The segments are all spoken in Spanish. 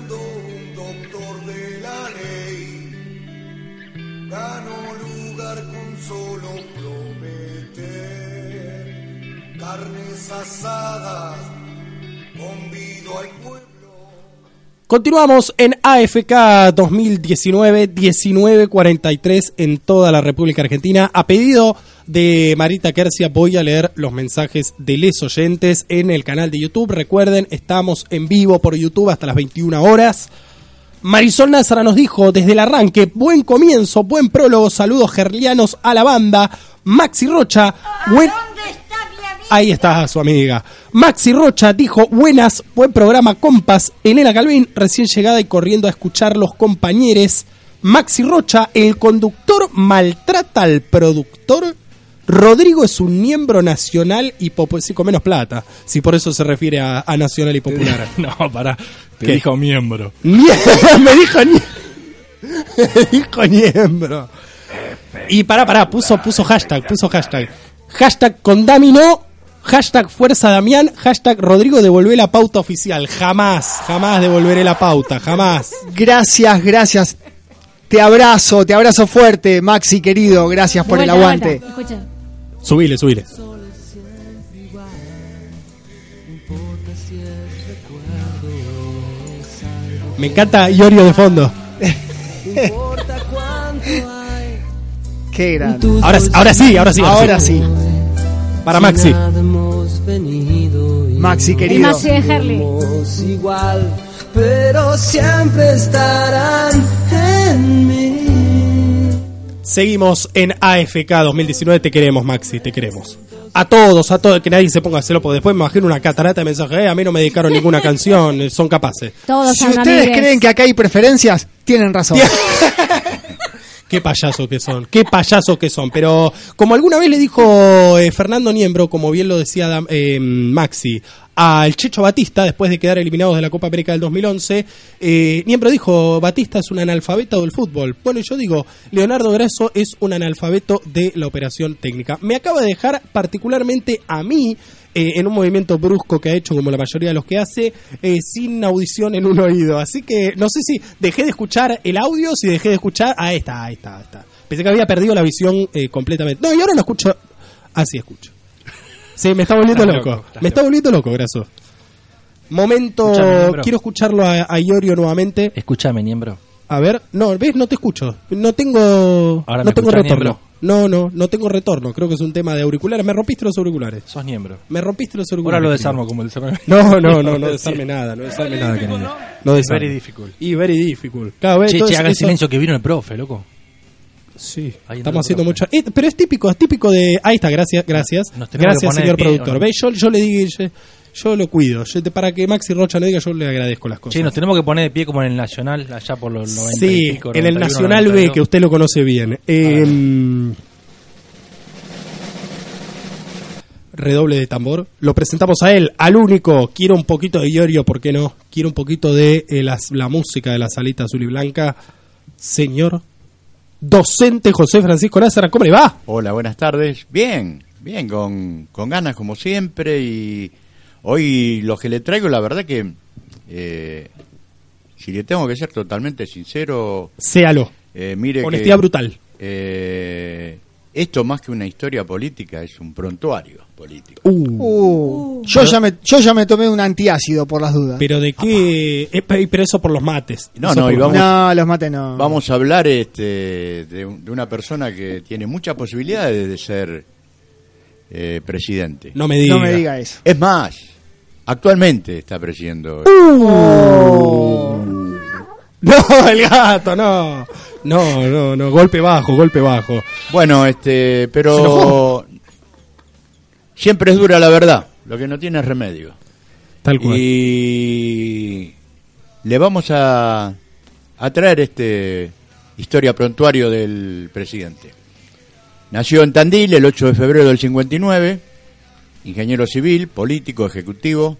un doctor de la ley. Ganó lugar con solo prometer carnes asadas, convido al pueblo. Continuamos en AFK 2019-1943 en toda la República Argentina. A pedido de Marita Kersia voy a leer los mensajes de les oyentes en el canal de YouTube. Recuerden, estamos en vivo por YouTube hasta las 21 horas. Marisol Nazara nos dijo desde el arranque, buen comienzo, buen prólogo, saludos gerlianos a la banda. Maxi Rocha, buen... Ahí está su amiga. Maxi Rocha dijo, buenas, buen programa, compas. Elena Calvin, recién llegada y corriendo a escuchar los compañeros. Maxi Rocha, el conductor maltrata al productor. Rodrigo es un miembro nacional y popular, sí, con menos plata, si por eso se refiere a, a nacional y popular. No, para. Te ¿Qué? dijo miembro. Me dijo me dijo miembro. Y pará, pará, puso, puso hashtag, puso hashtag. Hashtag condamino, hashtag fuerza Damián, hashtag Rodrigo devolvé la pauta oficial. Jamás, jamás devolveré la pauta, jamás. Gracias, gracias. Te abrazo, te abrazo fuerte, Maxi querido. Gracias por el aguante. Escucha. Subile, subile. Me encanta Iorio de fondo. Qué grande. Ahora, ahora sí, ahora sí. Ahora sí. Para Maxi. Maxi querido. Maxi de Herley. igual, pero siempre estarán en mí. Seguimos en AFK 2019. Te queremos, Maxi, te queremos. A todos, a todos, que nadie se ponga a hacerlo, porque después me imagino una catarata de mensajes. "Eh, a mí no me dedicaron ninguna canción, son capaces. Todos Si son ustedes amigues. creen que acá hay preferencias, tienen razón. Qué payasos que son, qué payasos que son. Pero como alguna vez le dijo eh, Fernando Niembro, como bien lo decía eh, Maxi, al Checho Batista, después de quedar eliminados de la Copa América del 2011, eh, Niembro dijo, Batista es un analfabeto del fútbol. Bueno, yo digo, Leonardo Grasso es un analfabeto de la operación técnica. Me acaba de dejar particularmente a mí, eh, en un movimiento brusco que ha hecho, como la mayoría de los que hace, eh, sin audición en un oído. Así que no sé si dejé de escuchar el audio, si dejé de escuchar... Ahí está, ahí está, ahí está. Pensé que había perdido la visión eh, completamente. No, y ahora lo escucho... Así escucho. Sí, me está volviendo loco. me está volviendo loco, Graso. Momento... Quiero escucharlo a, a Iorio nuevamente. Escúchame, miembro. A ver, no, ves, no te escucho. No tengo, Ahora no me tengo retorno. Niembro. No, no, no tengo retorno. Creo que es un tema de auriculares. Me rompiste los auriculares. Sos miembro. Me rompiste los Ahora auriculares. lo desarmo como el desarme. No, no, no, no desarme nada, no desarme nada, querido. No desarme. Very difficult. Y very difficult. Claro, ves, Che, che, eso- haga el silencio que vino el profe, loco. Sí, estamos haciendo mucho. Eh, pero es típico, es típico de. Ahí está, gracias, gracias. Nos Gracias, señor pie, productor. Ve, yo, yo le digo, yo, lo cuido. Yo te- para que Maxi Rocha no diga, yo le agradezco las cosas. Che, nos tenemos que poner de pie como en el Nacional, allá por los 90 y Sí, pico, en el 91, Nacional B, 92. que usted lo conoce bien. Eh, redoble de tambor. Lo presentamos a él, al único. Quiero un poquito de Iorio, ¿por qué no? Quiero un poquito de eh, las- la música de la salita azul y blanca. Señor docente José Francisco Lázaro, ¿cómo le va? Hola, buenas tardes. Bien, bien, con, con ganas como siempre y hoy lo que le traigo, la verdad que, eh, si le tengo que ser totalmente sincero, Séalo. eh, mire Honestidad que, brutal. eh, esto más que una historia política es un prontuario político. Uh, yo, ya me, yo ya me tomé un antiácido por las dudas. Pero de qué... eh, pe- pero eso por los mates. No, no, y los vamos- no, los mates no. Vamos a hablar este, de, un- de una persona que tiene muchas posibilidades de ser eh, presidente. No me diga. No me diga eso. Es más, actualmente está presidiendo. No, el gato, no. No, no, no. Golpe bajo, golpe bajo. Bueno, este, pero siempre es dura la verdad, lo que no tiene remedio. Tal cual. Y le vamos a, a traer este historia prontuario del presidente. Nació en Tandil el 8 de febrero del 59, ingeniero civil, político, ejecutivo,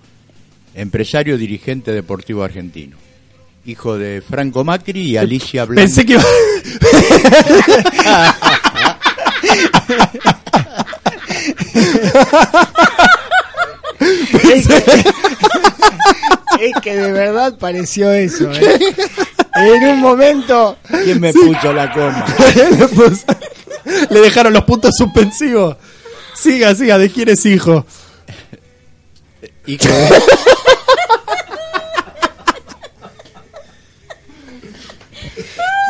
empresario, dirigente deportivo argentino. Hijo de Franco Macri y Alicia Blanco. Pensé que iba... es que de verdad pareció eso. ¿eh? en un momento. ¿Quién me puso la coma? Le dejaron los puntos suspensivos. Siga, siga, ¿de quién es hijo? Y que-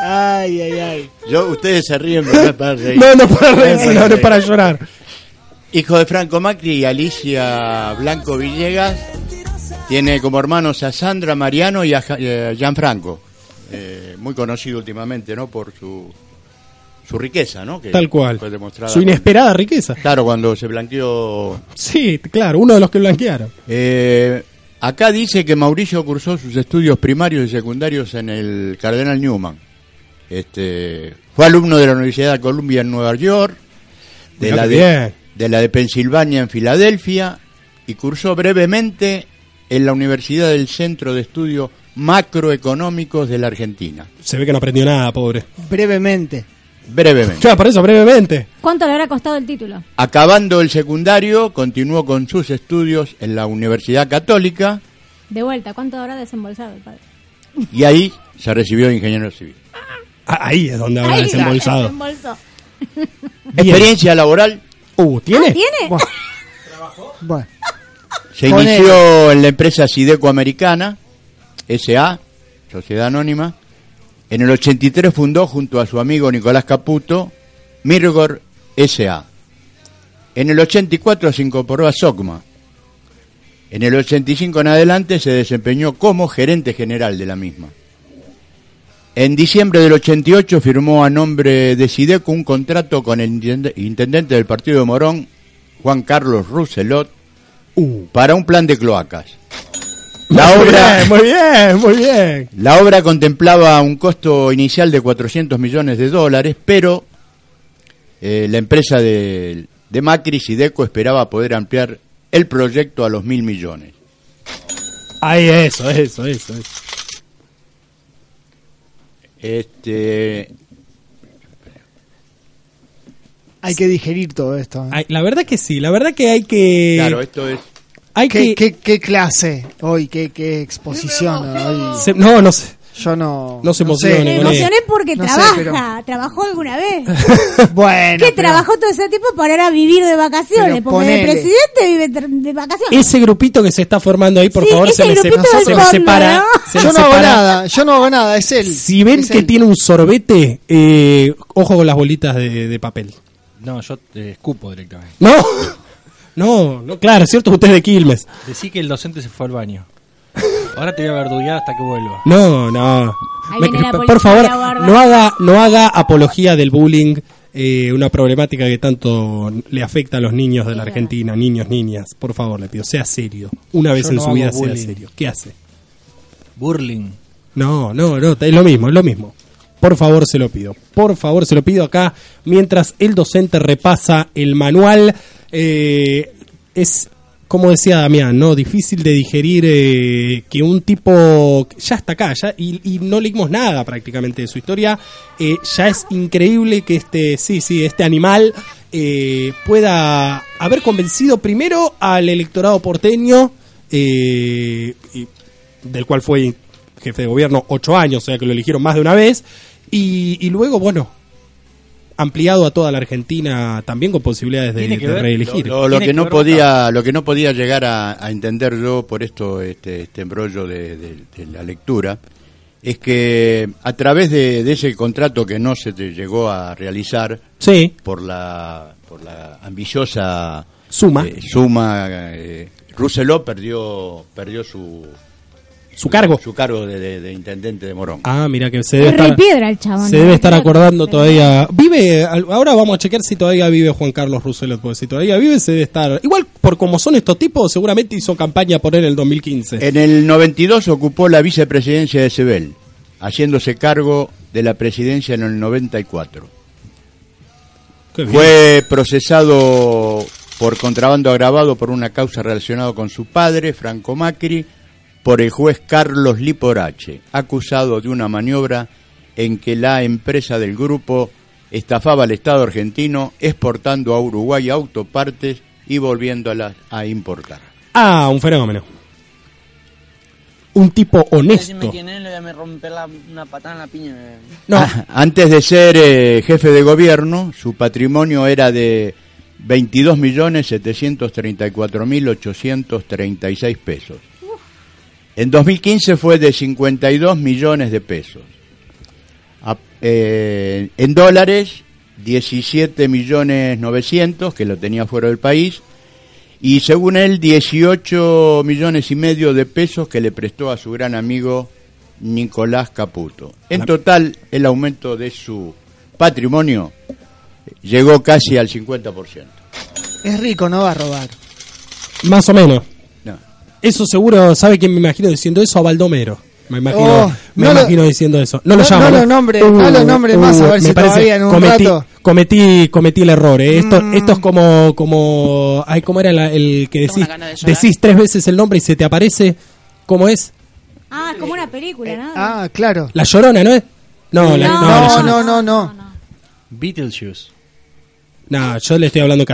Ay, ay, ay. yo, ustedes se ríen, pero no es para reír. No, no para reírse, no, no es para llorar. Hijo de Franco Macri y Alicia Blanco Villegas, tiene como hermanos a Sandra Mariano y a eh, Gianfranco, eh, muy conocido últimamente, ¿no? Por su, su riqueza, ¿no? Que Tal cual. fue demostrada Su inesperada riqueza. Claro, cuando se blanqueó. Sí, claro, uno de los que blanquearon. Eh, acá dice que Mauricio cursó sus estudios primarios y secundarios en el Cardenal Newman. Este, fue alumno de la Universidad de Columbia en Nueva York, de Mirá la de, bien. de la de Pensilvania en Filadelfia y cursó brevemente en la Universidad del Centro de Estudios Macroeconómicos de la Argentina. Se ve que no aprendió nada, pobre. Brevemente. Brevemente. Claro, por eso, brevemente. ¿Cuánto le habrá costado el título? Acabando el secundario, continuó con sus estudios en la Universidad Católica De vuelta, ¿cuánto habrá desembolsado el padre? y ahí se recibió de ingeniero civil. Ah, Ahí es donde habrá Ahí, desembolsado. desembolsó. Experiencia laboral, Uh, ¿tiene? Ah, ¿Tiene? Bueno. Bueno. se Con inició en la empresa Sideco Americana, SA, Sociedad Anónima. En el 83 fundó junto a su amigo Nicolás Caputo Mirgor SA. En el 84 se incorporó a SOCMA. En el 85 en adelante se desempeñó como gerente general de la misma. En diciembre del 88 firmó a nombre de Sideco un contrato con el intende- intendente del partido de Morón, Juan Carlos Rousselot, Uh. para un plan de cloacas. La Muy obra, bien, muy bien, muy bien. la obra contemplaba un costo inicial de 400 millones de dólares, pero eh, la empresa de, de Macri, Sideco, esperaba poder ampliar el proyecto a los mil millones. Ahí, eso, eso, eso. eso. Este, Hay que digerir todo esto. ¿eh? Ay, la verdad que sí, la verdad que hay que... claro, esto es hay ¿Qué, que... qué, qué clase hoy? ¿Qué, qué exposición? hoy? se- no, no sé. Yo no. No se sé. emocione Me con emocioné porque No sé, trabaja. pero- ¿Trabajó alguna vez? Bueno. ¿Qué pero- trabajó todo ese tiempo para ahora vivir de vacaciones? Pero porque el ponele. presidente vive de vacaciones. Ese grupito que se está formando ahí, por Sí, favor, ese se me, se- me separa. ¿no? se me Yo no hago nada, yo no hago nada, es él. Si ven Es que él. tiene un sorbete, eh, ojo con las bolitas de, de papel. No, yo eh, escupo directamente. No, no, no, claro, es cierto que usted es de Quilmes. Decí que el docente se fue al baño. Ahora te voy a verduguear hasta que vuelva. No, no. Me- por favor, no haga, no haga apología del bullying, eh, una problemática que tanto le afecta a los niños de la Argentina, niños, niñas. Por favor, le pido, sea serio. Una vez Yo en no su vida sea serio. ¿Qué hace? Burling. No, no, no, es lo mismo, es lo mismo. Por favor, se lo pido. Por favor, se lo pido acá. Mientras el docente repasa el manual, eh, es, como decía Damián, ¿no? Difícil de digerir eh, que un tipo ya está acá, y, no leímos nada prácticamente de su historia. Eh, ya es increíble que este, sí, sí, este animal eh, pueda haber convencido primero al electorado porteño, eh, del cual fue jefe de gobierno ocho años, o sea que lo eligieron más de una vez, y luego, bueno, ampliado a toda la Argentina también con posibilidades de, reelegir. Lo, lo que que no ver podía, lo que no podía llegar a, a entender yo por esto, este, este embrollo de, de- de la lectura, es que a través de, de ese contrato que no se te llegó a realizar Sí, por la, por la ambiciosa Suma. eh, suma, eh, Rousselot perdió, perdió su, su cargo. su cargo de, de- de intendente de Morón. Ah, mira que se debe Es estar, piedra el chabón. se debe estar acordando todavía. Vive, ahora vamos a chequear si todavía vive Juan Carlos Rousselot, porque si todavía vive se debe estar. Igual por como son estos tipos, seguramente hizo campaña por él en el 2015. En el 92 ocupó la vicepresidencia de Sebel, haciéndose cargo de la presidencia en el 94. Qué bien. Fue procesado por contrabando agravado por una causa relacionada con su padre, Franco Macri, por el juez Carlos Liporache, acusado de una maniobra en que la empresa del grupo estafaba al Estado argentino exportando a Uruguay autopartes y volviéndolas a importar. Ah, un fenómeno. un tipo honesto. quién es, le voy a me romper la- una patada en la piña. me- No, Ah, Antes de ser eh, jefe de gobierno, su patrimonio era de 22.734.836 pesos. En 2015 fue de 52 millones de pesos. A- eh, en dólares, 17 millones 900, que lo tenía fuera del país. Y según él, 18 millones y medio de pesos que le prestó a su gran amigo Nicolás Caputo. En total, el aumento de su patrimonio llegó casi al 50%. Es rico, no va a robar. más o menos. No. Eso seguro, ¿sabe quién me imagino diciendo eso? A Baldomero. Me imagino, Oh, me no lo- imagino diciendo eso. No, lo no- llamo. no lo nombre- no lo nombre más, a ver me si parece- todavía en un cometí, rato. cometí, cometí el error. eh. Esto, Mm. esto es como, como, ay, ¿cómo era la- el que decís? de. Decís tres veces el nombre y se te aparece. ¿Cómo es? Ah, es como una película, ¿no? Ah, claro. La Llorona, ¿no es? No, la, no, la No, no, no, no. Beetlejuice. No, yo le estoy hablando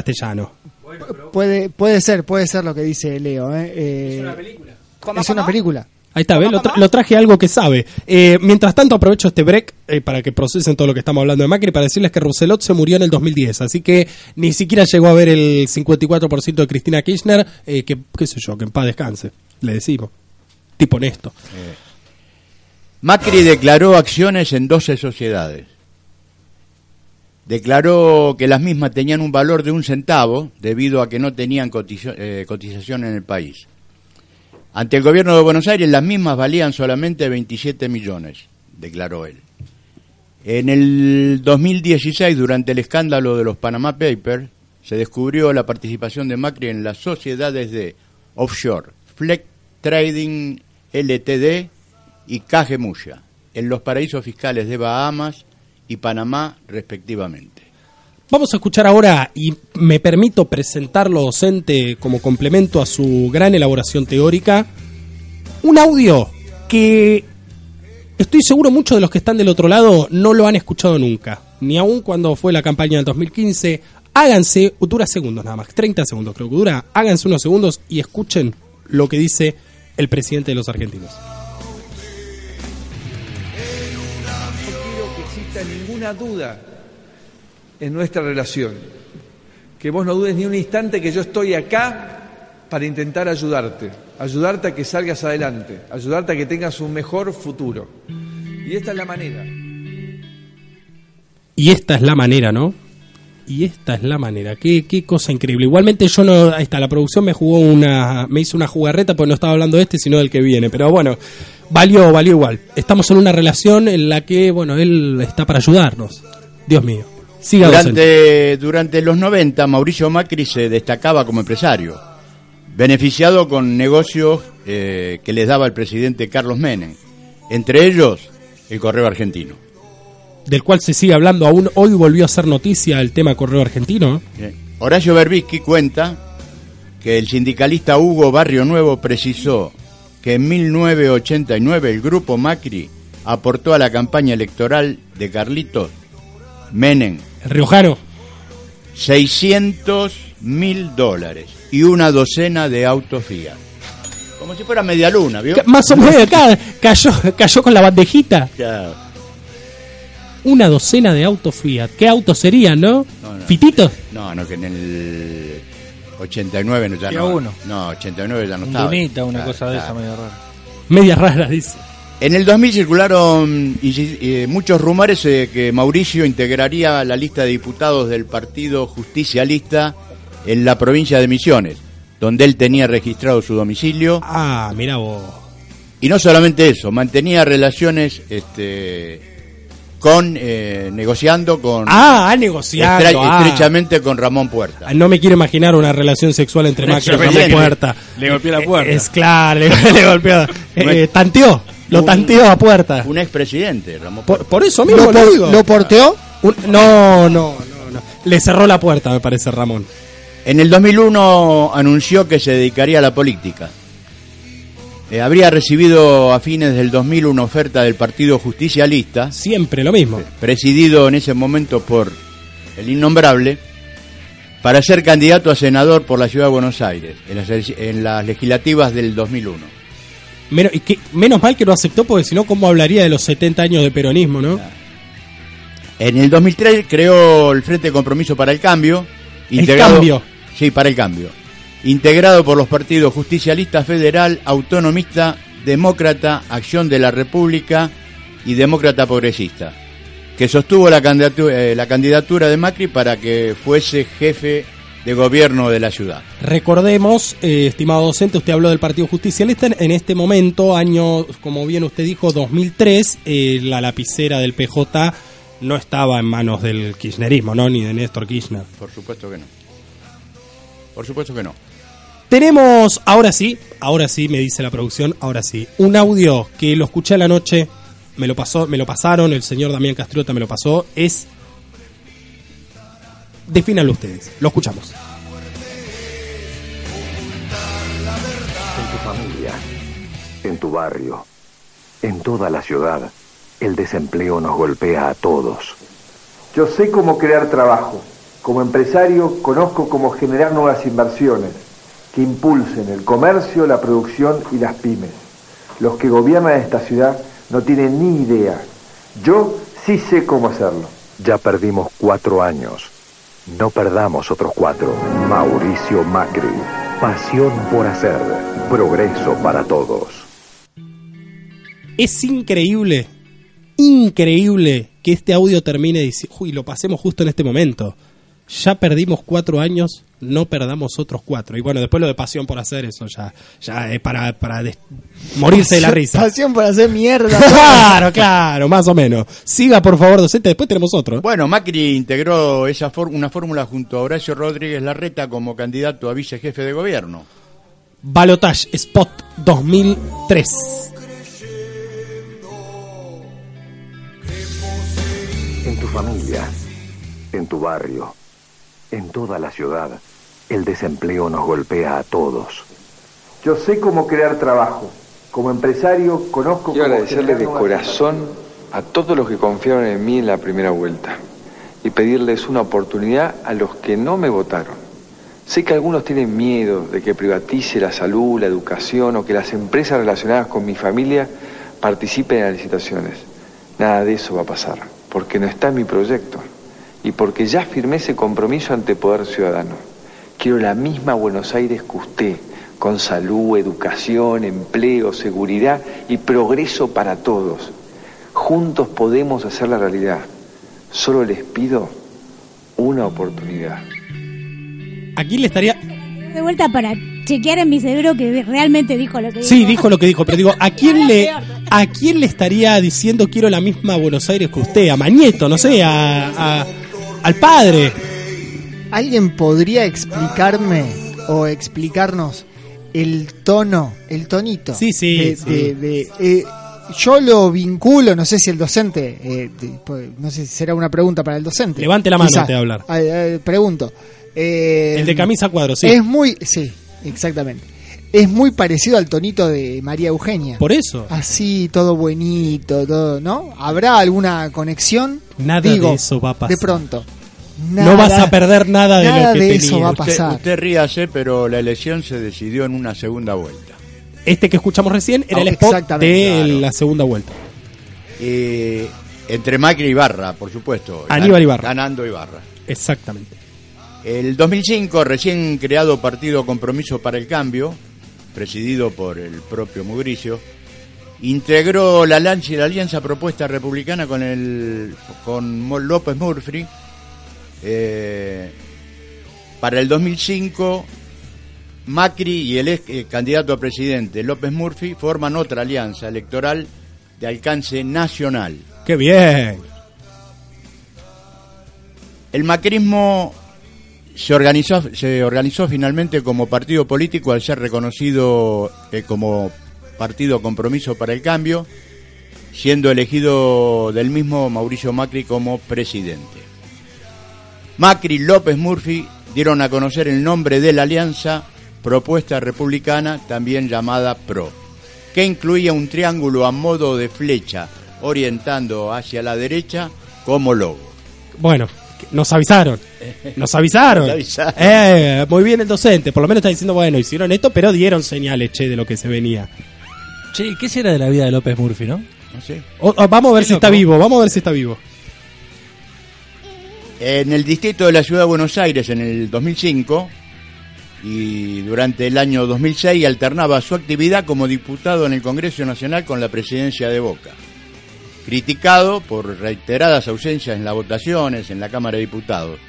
Puede, puede ser, puede ser lo que dice Leo. ¿eh? Eh, es una película. Ahí está, ¿ves? Lo, tra- lo traje algo que sabe. Eh, mientras tanto, aprovecho este break eh, para que procesen todo lo que estamos hablando de Macri para decirles que Rousselot se murió en el 2010. Así que ni siquiera llegó a ver el 54% de Cristina Kirchner. eh, que, qué sé yo, que en paz descanse. Le decimos. Tipo honesto. Macri declaró acciones en 12 sociedades. Declaró que las mismas tenían un valor de un centavo debido a que no tenían eh, cotización en el país. Ante el gobierno de Buenos Aires las mismas valían solamente 27 millones, declaró él. En el 2016, durante el escándalo de los Panama Papers, se descubrió la participación de Macri en las sociedades de offshore, Fleck Trading LTD y Cajemuya, en los paraísos fiscales de Bahamas y Panamá, respectivamente. Vamos a escuchar ahora, y me permito presentarlo docente como complemento a su gran elaboración teórica, un audio que estoy seguro muchos de los que están del otro lado no lo han escuchado nunca, ni aún cuando fue la campaña del 2015. Háganse, dura segundos nada más, 30 segundos creo que dura, háganse unos segundos y escuchen lo que dice el presidente de los argentinos. Ninguna duda en nuestra relación. Que vos no dudes ni un instante que yo estoy acá para intentar ayudarte, ayudarte a que salgas adelante, ayudarte a que tengas un mejor futuro. Y esta es la manera. Y esta es la manera, ¿no? Y esta es la manera. Qué, qué cosa increíble. Igualmente yo no, ahí está, la producción me jugó una, me hizo una jugarreta porque no estaba hablando de este, sino del que viene. Pero bueno, valió, valió igual. Estamos en una relación en la que, bueno, él está para ayudarnos. Dios mío. Siga. Durante, durante los 90, Mauricio Macri se destacaba como empresario, beneficiado con negocios eh, que les daba el presidente Carlos Menem, entre ellos el Correo Argentino. Del cual se sigue hablando aún. Hoy volvió a ser noticia el tema Correo Argentino. Bien. Horacio Berbisky cuenta que el sindicalista Hugo Barrio Nuevo precisó que en 1989 el grupo Macri aportó a la campaña electoral de Carlitos Menem El riojano. 600 mil dólares y una docena de autos Fiat. Como si fuera media luna, ¿vio? Ca- Más o menos acá cayó, cayó con la bandejita. Ya, Una docena de autos Fiat. ¿Qué autos serían, no? No, no. ¿Fititos? No, no, que en el 89 no, ya no. uno. No, 89 ya no Un estaba. Dunita, una Claro, cosa de esa medio rara. Media rara, dice. En el 2000 circularon eh, muchos rumores eh, que Mauricio integraría la lista de diputados del Partido Justicialista en la provincia de Misiones, donde él tenía registrado su domicilio. Ah, mira vos. Y no solamente eso, mantenía relaciones este, con eh, negociando con Ah, ha negociado. estre- ah. estrechamente con Ramón Puerta. Ah, No me quiero imaginar una relación sexual entre Macri y Ramón. Puerta. Le golpeó la Eh, puerta. Es claro, le, le golpeó. Eh, Bueno. tanteó, lo Un- tanteó a Puerta. Un expresidente, Ramón Por, Puerta. por eso mismo ¿Lo, lo por- digo. ¿Lo porteó? Un- no, no, no, no. Le cerró la puerta, me parece, Ramón. En el 2001 anunció que se dedicaría a la política. Eh, habría recibido a fines del 2000 una oferta del Partido Justicialista, Siempre lo mismo. presidido en ese momento por el innombrable, para ser candidato a senador por la Ciudad de Buenos Aires en las, en las legislativas del 2001. Menos, y que, menos mal que lo aceptó, porque si no, ¿cómo hablaría de los 70 años de peronismo, no? En el 2003 creó el Frente de Compromiso para el Cambio. El cambio. Sí, para el cambio. Integrado por los partidos Justicialista Federal, Autonomista, Demócrata, Acción de la República y Demócrata Progresista, que sostuvo la candidatura, eh, la candidatura de Macri para que fuese jefe de gobierno de la ciudad. Recordemos, eh, estimado docente, usted habló del Partido Justicialista. En este momento, año, como bien usted dijo, 2003, eh, la lapicera del PJ no estaba en manos del kirchnerismo, ¿no? Ni de Néstor Kirchner. Por supuesto que no. Por supuesto que no. Tenemos, ahora sí, ahora sí, me dice la producción, ahora sí, un audio que lo escuché a la noche, me lo pasó, me lo pasaron, el señor Damián Castriota me lo pasó, es defínanlo ustedes, lo escuchamos. En tu familia, en tu barrio, en toda la ciudad, el desempleo nos golpea a todos. Yo sé cómo crear trabajo. Como empresario conozco cómo generar nuevas inversiones que impulsen el comercio, la producción y las pymes. Los que gobiernan esta ciudad no tienen ni idea. Yo sí sé cómo hacerlo. Ya perdimos cuatro años. No perdamos otros cuatro. Mauricio Macri. Pasión por hacer. Progreso para todos. Es increíble, increíble que este audio termine diciendo, uy, lo pasemos justo en este momento. Ya perdimos cuatro años, no perdamos otros cuatro. Y bueno, después lo de pasión por hacer eso ya, ya es para, para morirse de la risa. Pasión por hacer mierda. Claro, claro, más o menos. Siga, por favor, docente, después tenemos otro. Bueno, Macri integró esa for- una fórmula junto a Horacio Rodríguez Larreta como candidato a vicejefe de gobierno. Balotage Spot 2003. En tu familia, en tu barrio, en toda la ciudad, el desempleo nos golpea a todos. Yo sé cómo crear trabajo. Como empresario conozco Quiero cómo agradecerle de corazón a todos los que confiaron en mí en la primera vuelta y pedirles una oportunidad a los que no me votaron. Sé que algunos tienen miedo de que privatice la salud, la educación o que las empresas relacionadas con mi familia participen en las licitaciones. Nada de eso va a pasar, porque no está en mi proyecto y porque ya firmé ese compromiso ante Poder Ciudadano. Quiero la misma Buenos Aires que usted, con salud, educación, empleo, seguridad y progreso para todos. Juntos podemos hacer la realidad. Solo les pido una oportunidad. Aquí le estaría. De vuelta para chequear en mi cerebro que realmente dijo lo que Sí, dijo. dijo lo que dijo, pero digo, ¿a quién le, a quién le estaría diciendo quiero la misma Buenos Aires que usted? ¿A Mañeto? No sé, a, a- al padre. ¿Alguien podría explicarme o explicarnos el tono, el tonito? Sí, sí, de- sí. de- de- eh, yo lo vinculo, no sé si el docente, eh, pues, no sé si será una pregunta para el docente. Levante la mano antes de hablar. Ah, eh, pregunto. Eh, El de camisa cuadro, sí. Es muy, sí, exactamente. Es muy parecido al tonito de María Eugenia. Por eso. Así, todo buenito, todo, ¿no? ¿Habrá alguna conexión? Nada Digo, de eso va a pasar. De pronto. no vas a perder nada de nada lo que de tenía. eso va a Usted, pasar. usted ríase, pero la elección se decidió en una segunda vuelta. Este que escuchamos recién era Oh, el spot de claro. la segunda vuelta. Eh, entre Macri y Ibarra, por supuesto. Aníbal Ibarra. Ganando Ibarra. Exactamente. El 2005, recién creado Partido Compromiso para el Cambio, presidido por el propio Mugricio, integró la, lancha- la alianza propuesta republicana con el con López Murphy. Eh, para el 2005, Macri y el ex eh, candidato a presidente López Murphy forman otra alianza electoral de alcance nacional. ¡Qué bien! El macrismo se organizó, se organizó finalmente como partido político al ser reconocido eh, como Partido Compromiso para el Cambio, siendo elegido del mismo Mauricio Macri como presidente. Macri y López Murphy dieron a conocer el nombre de la alianza Propuesta Republicana, también llamada PRO, que incluía un triángulo a modo de flecha orientando hacia la derecha como logo. Bueno, nos avisaron. Nos avisaron. Nos avisaron. Eh, muy bien el docente. Por lo menos está diciendo, bueno, hicieron esto, pero dieron señales, che, de lo que se venía. Che, ¿qué será de la vida de López Murphy, no? No sé. O- o vamos a ver si está vivo, vamos a ver si está vivo. En el distrito de la ciudad de Buenos Aires en el 2005 y durante el año 2006 alternaba su actividad como diputado en el Congreso Nacional con la presidencia de Boca. Criticado por reiteradas ausencias en las votaciones en la Cámara de Diputados.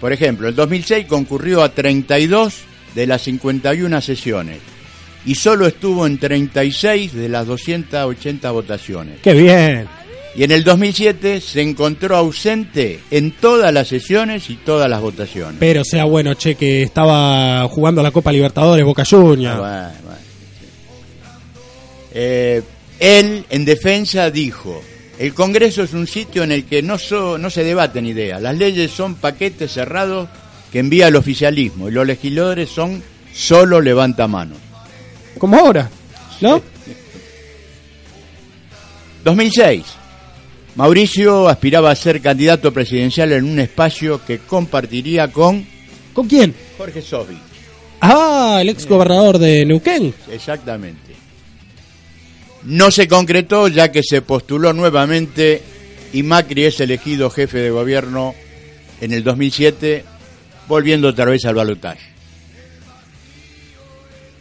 Por ejemplo, en 2006 concurrió a 32 de las 51 sesiones y solo estuvo en 36 de las 280 votaciones. ¡Qué bien! Y en el 2007 se encontró ausente en todas las sesiones y todas las votaciones. Pero sea bueno, che, que estaba jugando la Copa Libertadores Boca Juniors. Bueno, bueno, sí. Eh, él, en defensa, dijo, el Congreso es un sitio en el que no, so- no se debaten ideas, las leyes son paquetes cerrados que envía el oficialismo y los legisladores son solo levantamanos. Como ahora, ¿no? 2006. Mauricio aspiraba a ser candidato presidencial en un espacio que compartiría con ¿Con quién? Jorge Sobi. Ah, el ex gobernador de Neuquén. Exactamente. No se concretó ya que se postuló nuevamente y Macri es elegido jefe de gobierno en el 2007, volviendo otra vez al balotaje.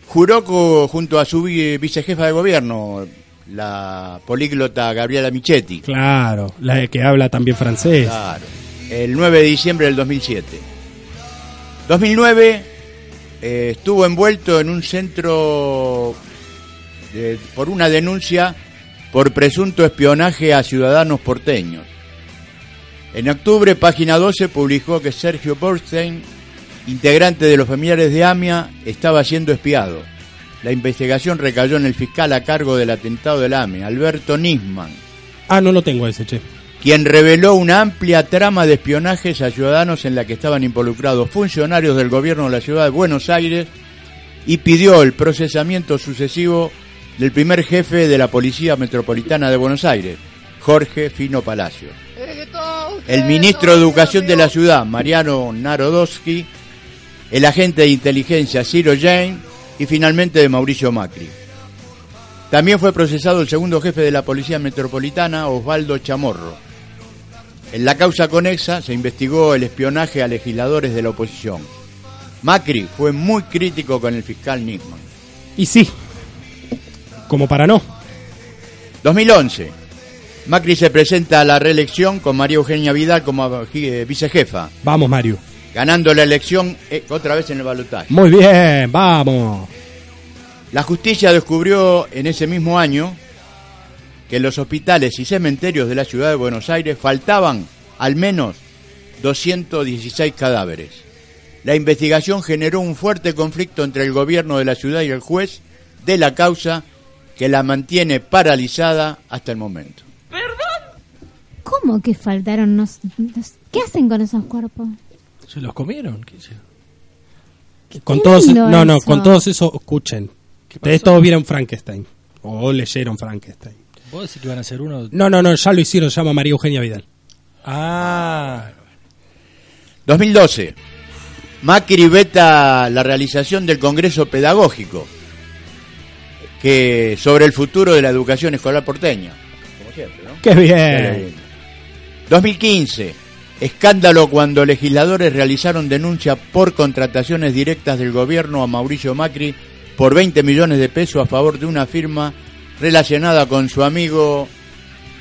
Juró junto a su vi- vicejefa de gobierno, la políglota Gabriela Michetti. Claro, la que habla también francés. Claro. El 9 de diciembre del 2007. 2009 eh, estuvo envuelto en un centro de- por una denuncia por presunto espionaje a ciudadanos porteños. En octubre, página 12 publicó que Sergio Borstein, integrante de los familiares de AMIA, estaba siendo espiado. La investigación recayó en el fiscal a cargo del atentado del AMIA, Alberto Nisman Ah, no lo tengo ese, che. quien reveló una amplia trama de espionajes a ciudadanos en la que estaban involucrados funcionarios del gobierno de la ciudad de Buenos Aires y pidió el procesamiento sucesivo del primer jefe de la Policía Metropolitana de Buenos Aires, Jorge Fino Palacio. El ministro de Educación de la ciudad, Mariano Narodowski, el agente de inteligencia Ciro Jane y finalmente de Mauricio Macri. También fue procesado el segundo jefe de la Policía Metropolitana, Osvaldo Chamorro. En la causa conexa se investigó el espionaje a legisladores de la oposición. Macri fue muy crítico con el fiscal Nisman. Y sí, como para no. 2011. Macri se presenta a la reelección con María Eugenia Vidal como eh, vicejefa, Vamos, Mario. ganando la elección eh, otra vez en el balotaje. Muy bien, vamos. La justicia descubrió en ese mismo año que en los hospitales y cementerios de la ciudad de Buenos Aires faltaban al menos 216 cadáveres. La investigación generó un fuerte conflicto entre el gobierno de la ciudad y el juez de la causa que la mantiene paralizada hasta el momento. ¿Cómo que faltaron? Nos, nos- ¿Qué hacen con esos cuerpos? ¿Se los comieron? Con todos, lindo no, no, eso. con todos esos, escuchen. Ustedes todos vieron Frankenstein. O leyeron Frankenstein. ¿Vos decís que van a ser uno? No, no, no, ya lo hicieron, se llama María Eugenia Vidal. Ah, 2012. Macri veta la realización del Congreso Pedagógico que sobre el futuro de la educación escolar porteña. Como siempre, ¿no? ¡Qué bien! 2015. Escándalo cuando legisladores realizaron denuncia por contrataciones directas del gobierno a Mauricio Macri por 20 millones de pesos a favor de una firma relacionada con su amigo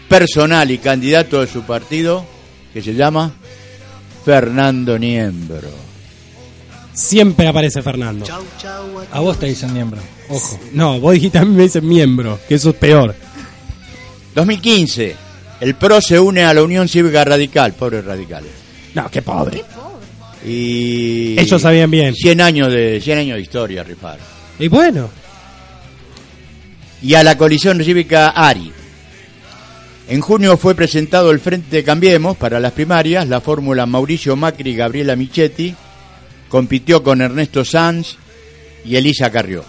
personal y candidato de su partido, que se llama Fernando Niembro. Siempre aparece Fernando. a vos te dicen miembro. Ojo. No, vos dijiste a mí me dicen miembro, que eso es peor. 2015. El PRO se une a la Unión Cívica Radical, pobres radicales. No, qué pobre. Y Ellos sabían bien. 100 años de 100 años de historia rifar. Y bueno, Y a la coalición cívica ARI. En junio fue presentado el Frente Cambiemos para las primarias, la fórmula Mauricio Macri y Gabriela Michetti compitió con Ernesto Sanz y Elisa Carrió.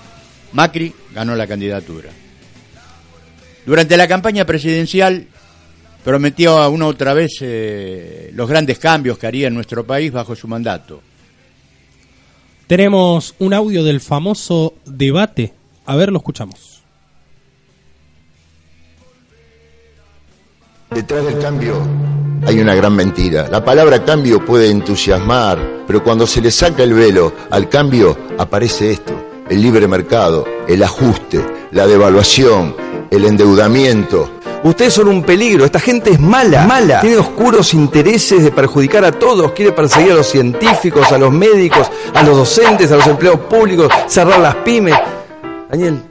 Macri ganó la candidatura. Durante la campaña presidencial prometió a una otra vez eh, los grandes cambios que haría en nuestro país bajo su mandato. Tenemos un audio del famoso debate. A ver, lo escuchamos. Detrás del cambio hay una gran mentira. La palabra cambio puede entusiasmar, pero cuando se le saca el velo al cambio aparece esto, el libre mercado, el ajuste, la devaluación, el endeudamiento. Ustedes son un peligro, esta gente es mala, mala. Tiene oscuros intereses de perjudicar a todos, quiere perseguir a los científicos, a los médicos, a los docentes, a los empleados públicos, cerrar las pymes. Daniel,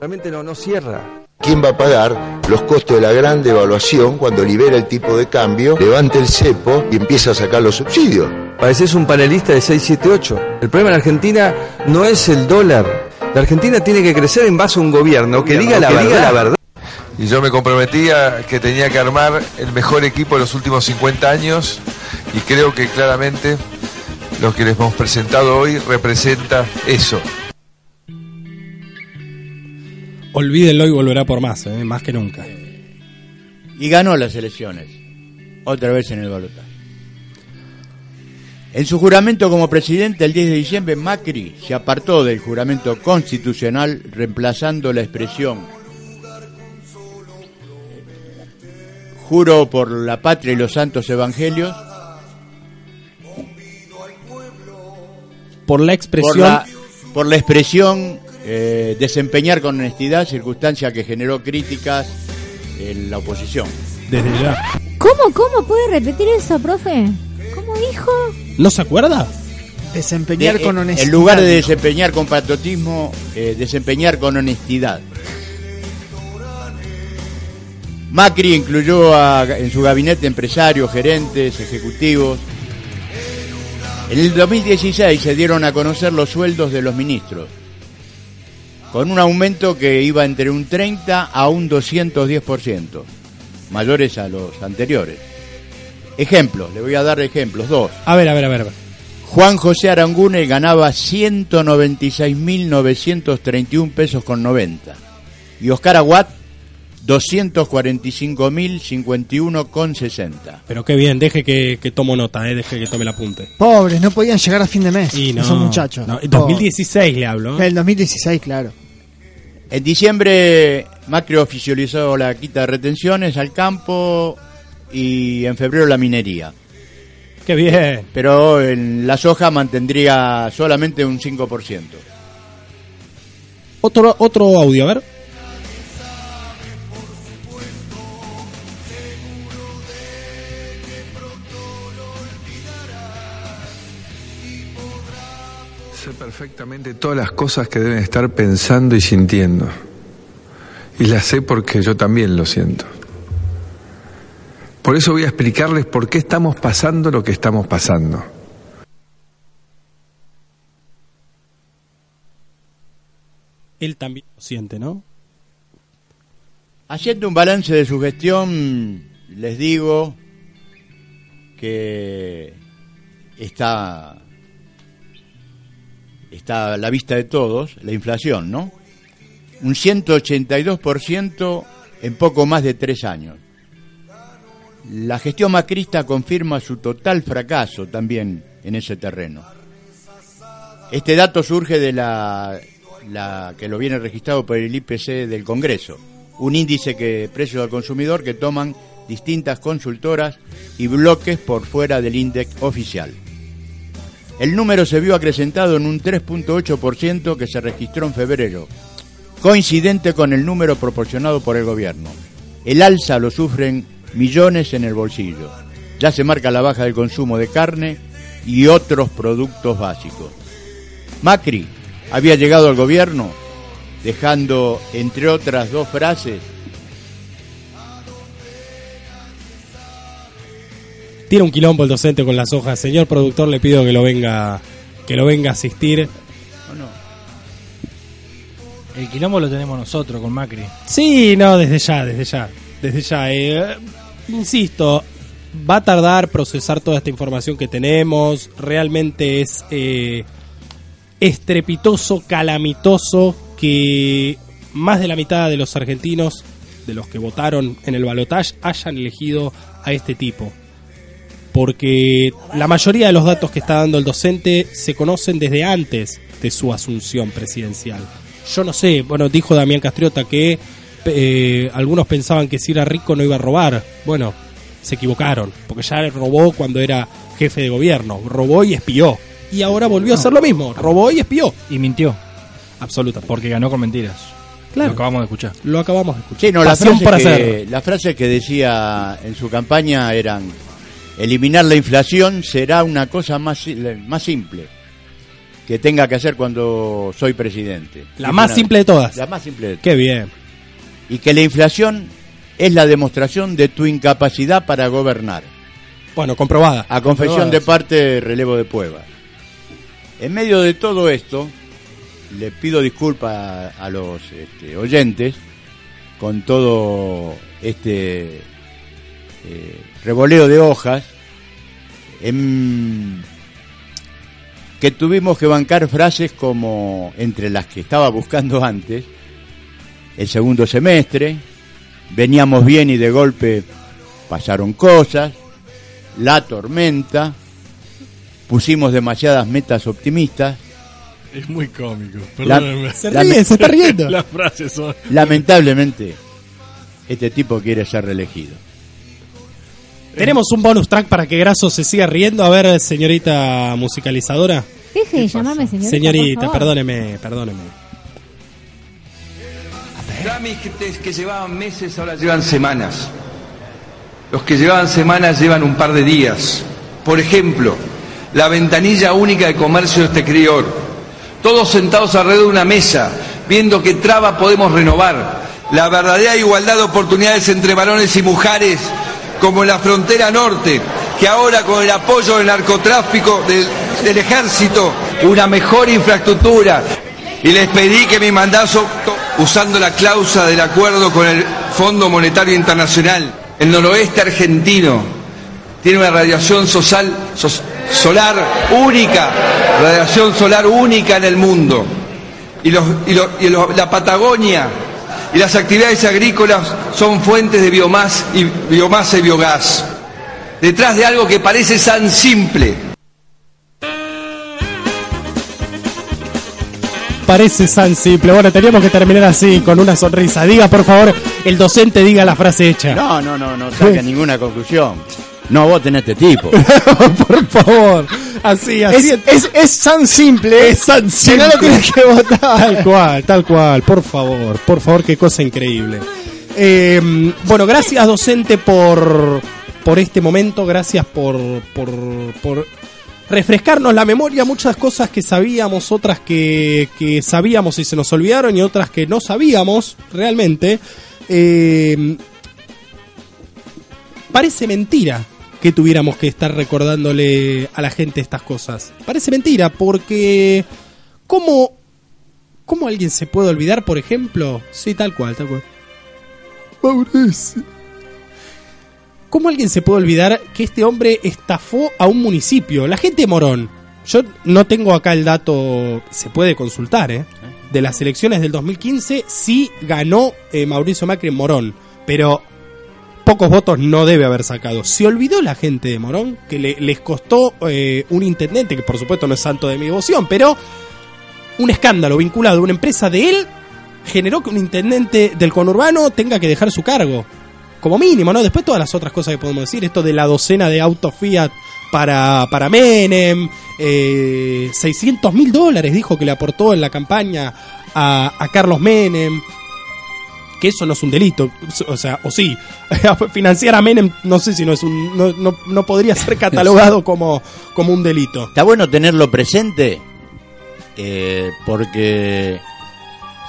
realmente no, no cierra. ¿Quién va a pagar los costos de la gran devaluación cuando libera el tipo de cambio, levanta el cepo y empieza a sacar los subsidios? Pareces un panelista de 678. El problema en Argentina no es el dólar. La Argentina tiene que crecer en base a un gobierno que diga la, verdad. la verdad. Y yo me comprometía que tenía que armar el mejor equipo de los últimos 50 años y creo que claramente lo que les hemos presentado hoy representa eso. Olvídenlo y volverá por más, ¿eh? más que nunca. Y ganó las elecciones, otra vez en el balotaje. En su juramento como presidente el 10 de diciembre, Macri se apartó del juramento constitucional reemplazando la expresión juro por la patria y los santos evangelios por la expresión por la, por la expresión eh, desempeñar con honestidad circunstancia que generó críticas en la oposición desde ya ¿Cómo, cómo puede repetir eso, profe? ¿Cómo dijo? ¿No se acuerda? Desempeñar De- con eh, honestidad. En lugar de desempeñar con patriotismo, eh, desempeñar con honestidad. Macri incluyó a- en su gabinete empresarios, gerentes, ejecutivos. En el 2016 se dieron a conocer los sueldos de los ministros, con un aumento que iba entre un 30 a un 210%, mayores a los anteriores. Ejemplos, le voy a dar ejemplos, dos. A ver, a ver, a ver. a ver. Juan José Arangune ganaba 196.931 pesos con 90. Y Oscar Aguat 245.051 con 60. Pero qué bien, deje que, que tomo nota, eh, deje que tome el apunte. Pobres, no podían llegar a fin de mes. Y no, esos muchachos. no, en 2016 le hablo. ¿eh? El 2016, claro. En diciembre Macri oficializó la quita de retenciones al campo y en febrero la minería. Qué bien. Pero en la soja mantendría solamente un 5%. Otro, otro audio, a ver. Perfectamente todas las cosas que deben estar pensando y sintiendo. Y las sé porque yo también lo siento. Por eso voy a explicarles por qué estamos pasando lo que estamos pasando. Él también lo siente, ¿no? Haciendo un balance de su gestión, les digo que está, está a la vista de todos la inflación, ¿no? Un 182% en poco más de tres años. La gestión macrista confirma su total fracaso también en ese terreno. Este dato surge de la, que lo viene registrado por el IPC del Congreso, un índice que precios al consumidor que toman distintas consultoras y bloques por fuera del índice oficial. El número se vio acrecentado en un 3.8% que se registró en febrero, coincidente con el número proporcionado por el gobierno. El alza lo sufren millones en el bolsillo. Ya se marca la baja del consumo de carne y otros productos básicos. Macri había llegado al gobierno dejando, entre otras dos frases, Tiene un quilombo el docente con las hojas. Señor productor, le pido que lo venga, que lo venga a asistir. El quilombo lo tenemos nosotros con Macri. Sí, no, desde ya, desde ya, desde ya. eh, insisto, va a tardar procesar toda esta información que tenemos. Realmente es eh, estrepitoso, calamitoso que más de la mitad de los argentinos, de los que votaron en el balotaje, hayan elegido a este tipo. Porque la mayoría de los datos que está dando el docente se conocen desde antes de su asunción presidencial. Yo no sé, bueno, dijo Damián Castriota que eh, algunos pensaban que si era rico no iba a robar. Bueno, se equivocaron, porque ya robó cuando era jefe de gobierno, robó y espió. Y ahora volvió a hacer lo mismo, robó y espió. Y mintió. Absolutamente. Porque ganó con mentiras. Claro. Lo acabamos de escuchar. Lo acabamos de escuchar. Sí, no, frases, por que, hacer. las frases que decía en su campaña eran eliminar la inflación será una cosa más, más simple que tenga que hacer cuando soy presidente. La más simple de todas. La más simple de todas. Qué bien. Y que la inflación es la demostración de tu incapacidad para gobernar. Bueno, comprobada. A confesión de parte, relevo de prueba. En medio de todo esto, le pido disculpas a, a los este, oyentes con todo este eh, revoleo de hojas, en que tuvimos que bancar frases como entre las que estaba buscando antes, el segundo semestre, veníamos bien y de golpe pasaron cosas, la tormenta, pusimos demasiadas metas optimistas, Es muy cómico. La- Perdónenme. Se ríe, se está riendo. Las frases son. lamentablemente este tipo quiere ser reelegido. Tenemos un bonus track para que Graso se siga riendo. A ver, señorita musicalizadora. Deje de llamarme señorita. Señorita, perdóneme, perdóneme. Trámites que llevaban meses ahora llevan semanas. Los que llevaban semanas llevan un par de días. Por ejemplo, la ventanilla única de comercio de este crior. Todos sentados alrededor de una mesa, viendo qué traba podemos renovar. La verdadera igualdad de oportunidades entre varones y mujeres, como la frontera norte, que ahora con el apoyo del narcotráfico, del, del ejército, una mejor infraestructura. Y les pedí que mi mandato, usando la cláusula del acuerdo con el Fondo Monetario Internacional, el noroeste argentino tiene una radiación solar única, radiación solar única en el mundo. Y, los- y lo- y lo- la Patagonia y las actividades agrícolas son fuentes de biomasa y, biomasa y biogás. Detrás de algo que parece tan simple, Parece tan simple. Bueno, teníamos que terminar así, con una sonrisa. Diga, por favor, el docente diga la frase hecha. No, no, no, no saque ninguna conclusión. No voten a este tipo. por favor. Así, así. Es, es, es tan simple. Es tan Que no lo simple. tienes que votar. Tal cual, tal cual. Por favor, por favor, qué cosa increíble. Eh, bueno, gracias docente por, por este momento, gracias por, por, por refrescarnos la memoria, muchas cosas que sabíamos, otras que, que sabíamos y se nos olvidaron y otras que no sabíamos realmente. Eh, parece mentira que tuviéramos que estar recordándole a la gente estas cosas. Parece mentira porque... ¿Cómo, ¿Cómo alguien se puede olvidar, por ejemplo? Sí, tal cual, tal cual. Mauricio. ¿Cómo alguien se puede olvidar que este hombre estafó a un municipio? La gente de Morón. Yo no tengo acá el dato, se puede consultar, ¿eh? De las elecciones del 2015, sí ganó eh, Mauricio Macri en Morón, pero pocos votos no debe haber sacado. Se olvidó la gente de Morón que le- les costó eh, un intendente, que por supuesto no es santo de mi devoción, pero un escándalo vinculado a una empresa de él generó que un intendente del conurbano tenga que dejar su cargo. Como mínimo, ¿no? Después todas las otras cosas que podemos decir, esto de la docena de autos Fiat para, para Menem, eh, 600 mil dólares dijo que le aportó en la campaña a, a Carlos Menem, que eso no es un delito, o sea, o sí, financiar a Menem no sé si no es un, no, no, no podría ser catalogado como, como un delito. Está bueno tenerlo presente eh, porque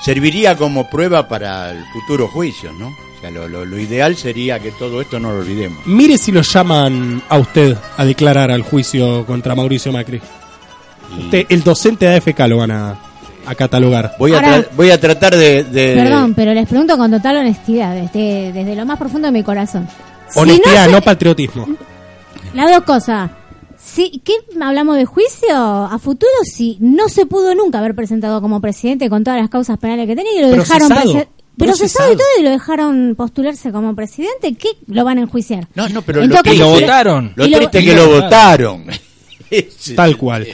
serviría como prueba para el futuro juicio, ¿no? O sea, lo, lo- lo ideal sería que todo esto no lo olvidemos. Mire si lo llaman a usted a declarar al juicio contra Mauricio Macri. Usted, el docente de AFK lo van a, a catalogar. Voy a, Ahora- tra- voy a tratar de... de- Perdón, pero les pregunto con total honestidad, desde, desde lo más profundo de mi corazón. Si Honestidad, no no, se- patriotismo. Las dos cosas. Sí, ¿Qué hablamos de juicio? A futuro, si no se pudo nunca haber presentado como presidente con todas las causas penales que tenía y lo dejaron Procesado. y todo y lo dejaron postularse como presidente, ¿qué lo van a enjuiciar? No, no, pero lo caso, lo votaron. Lo- triste es que lo votaron. Tal cual.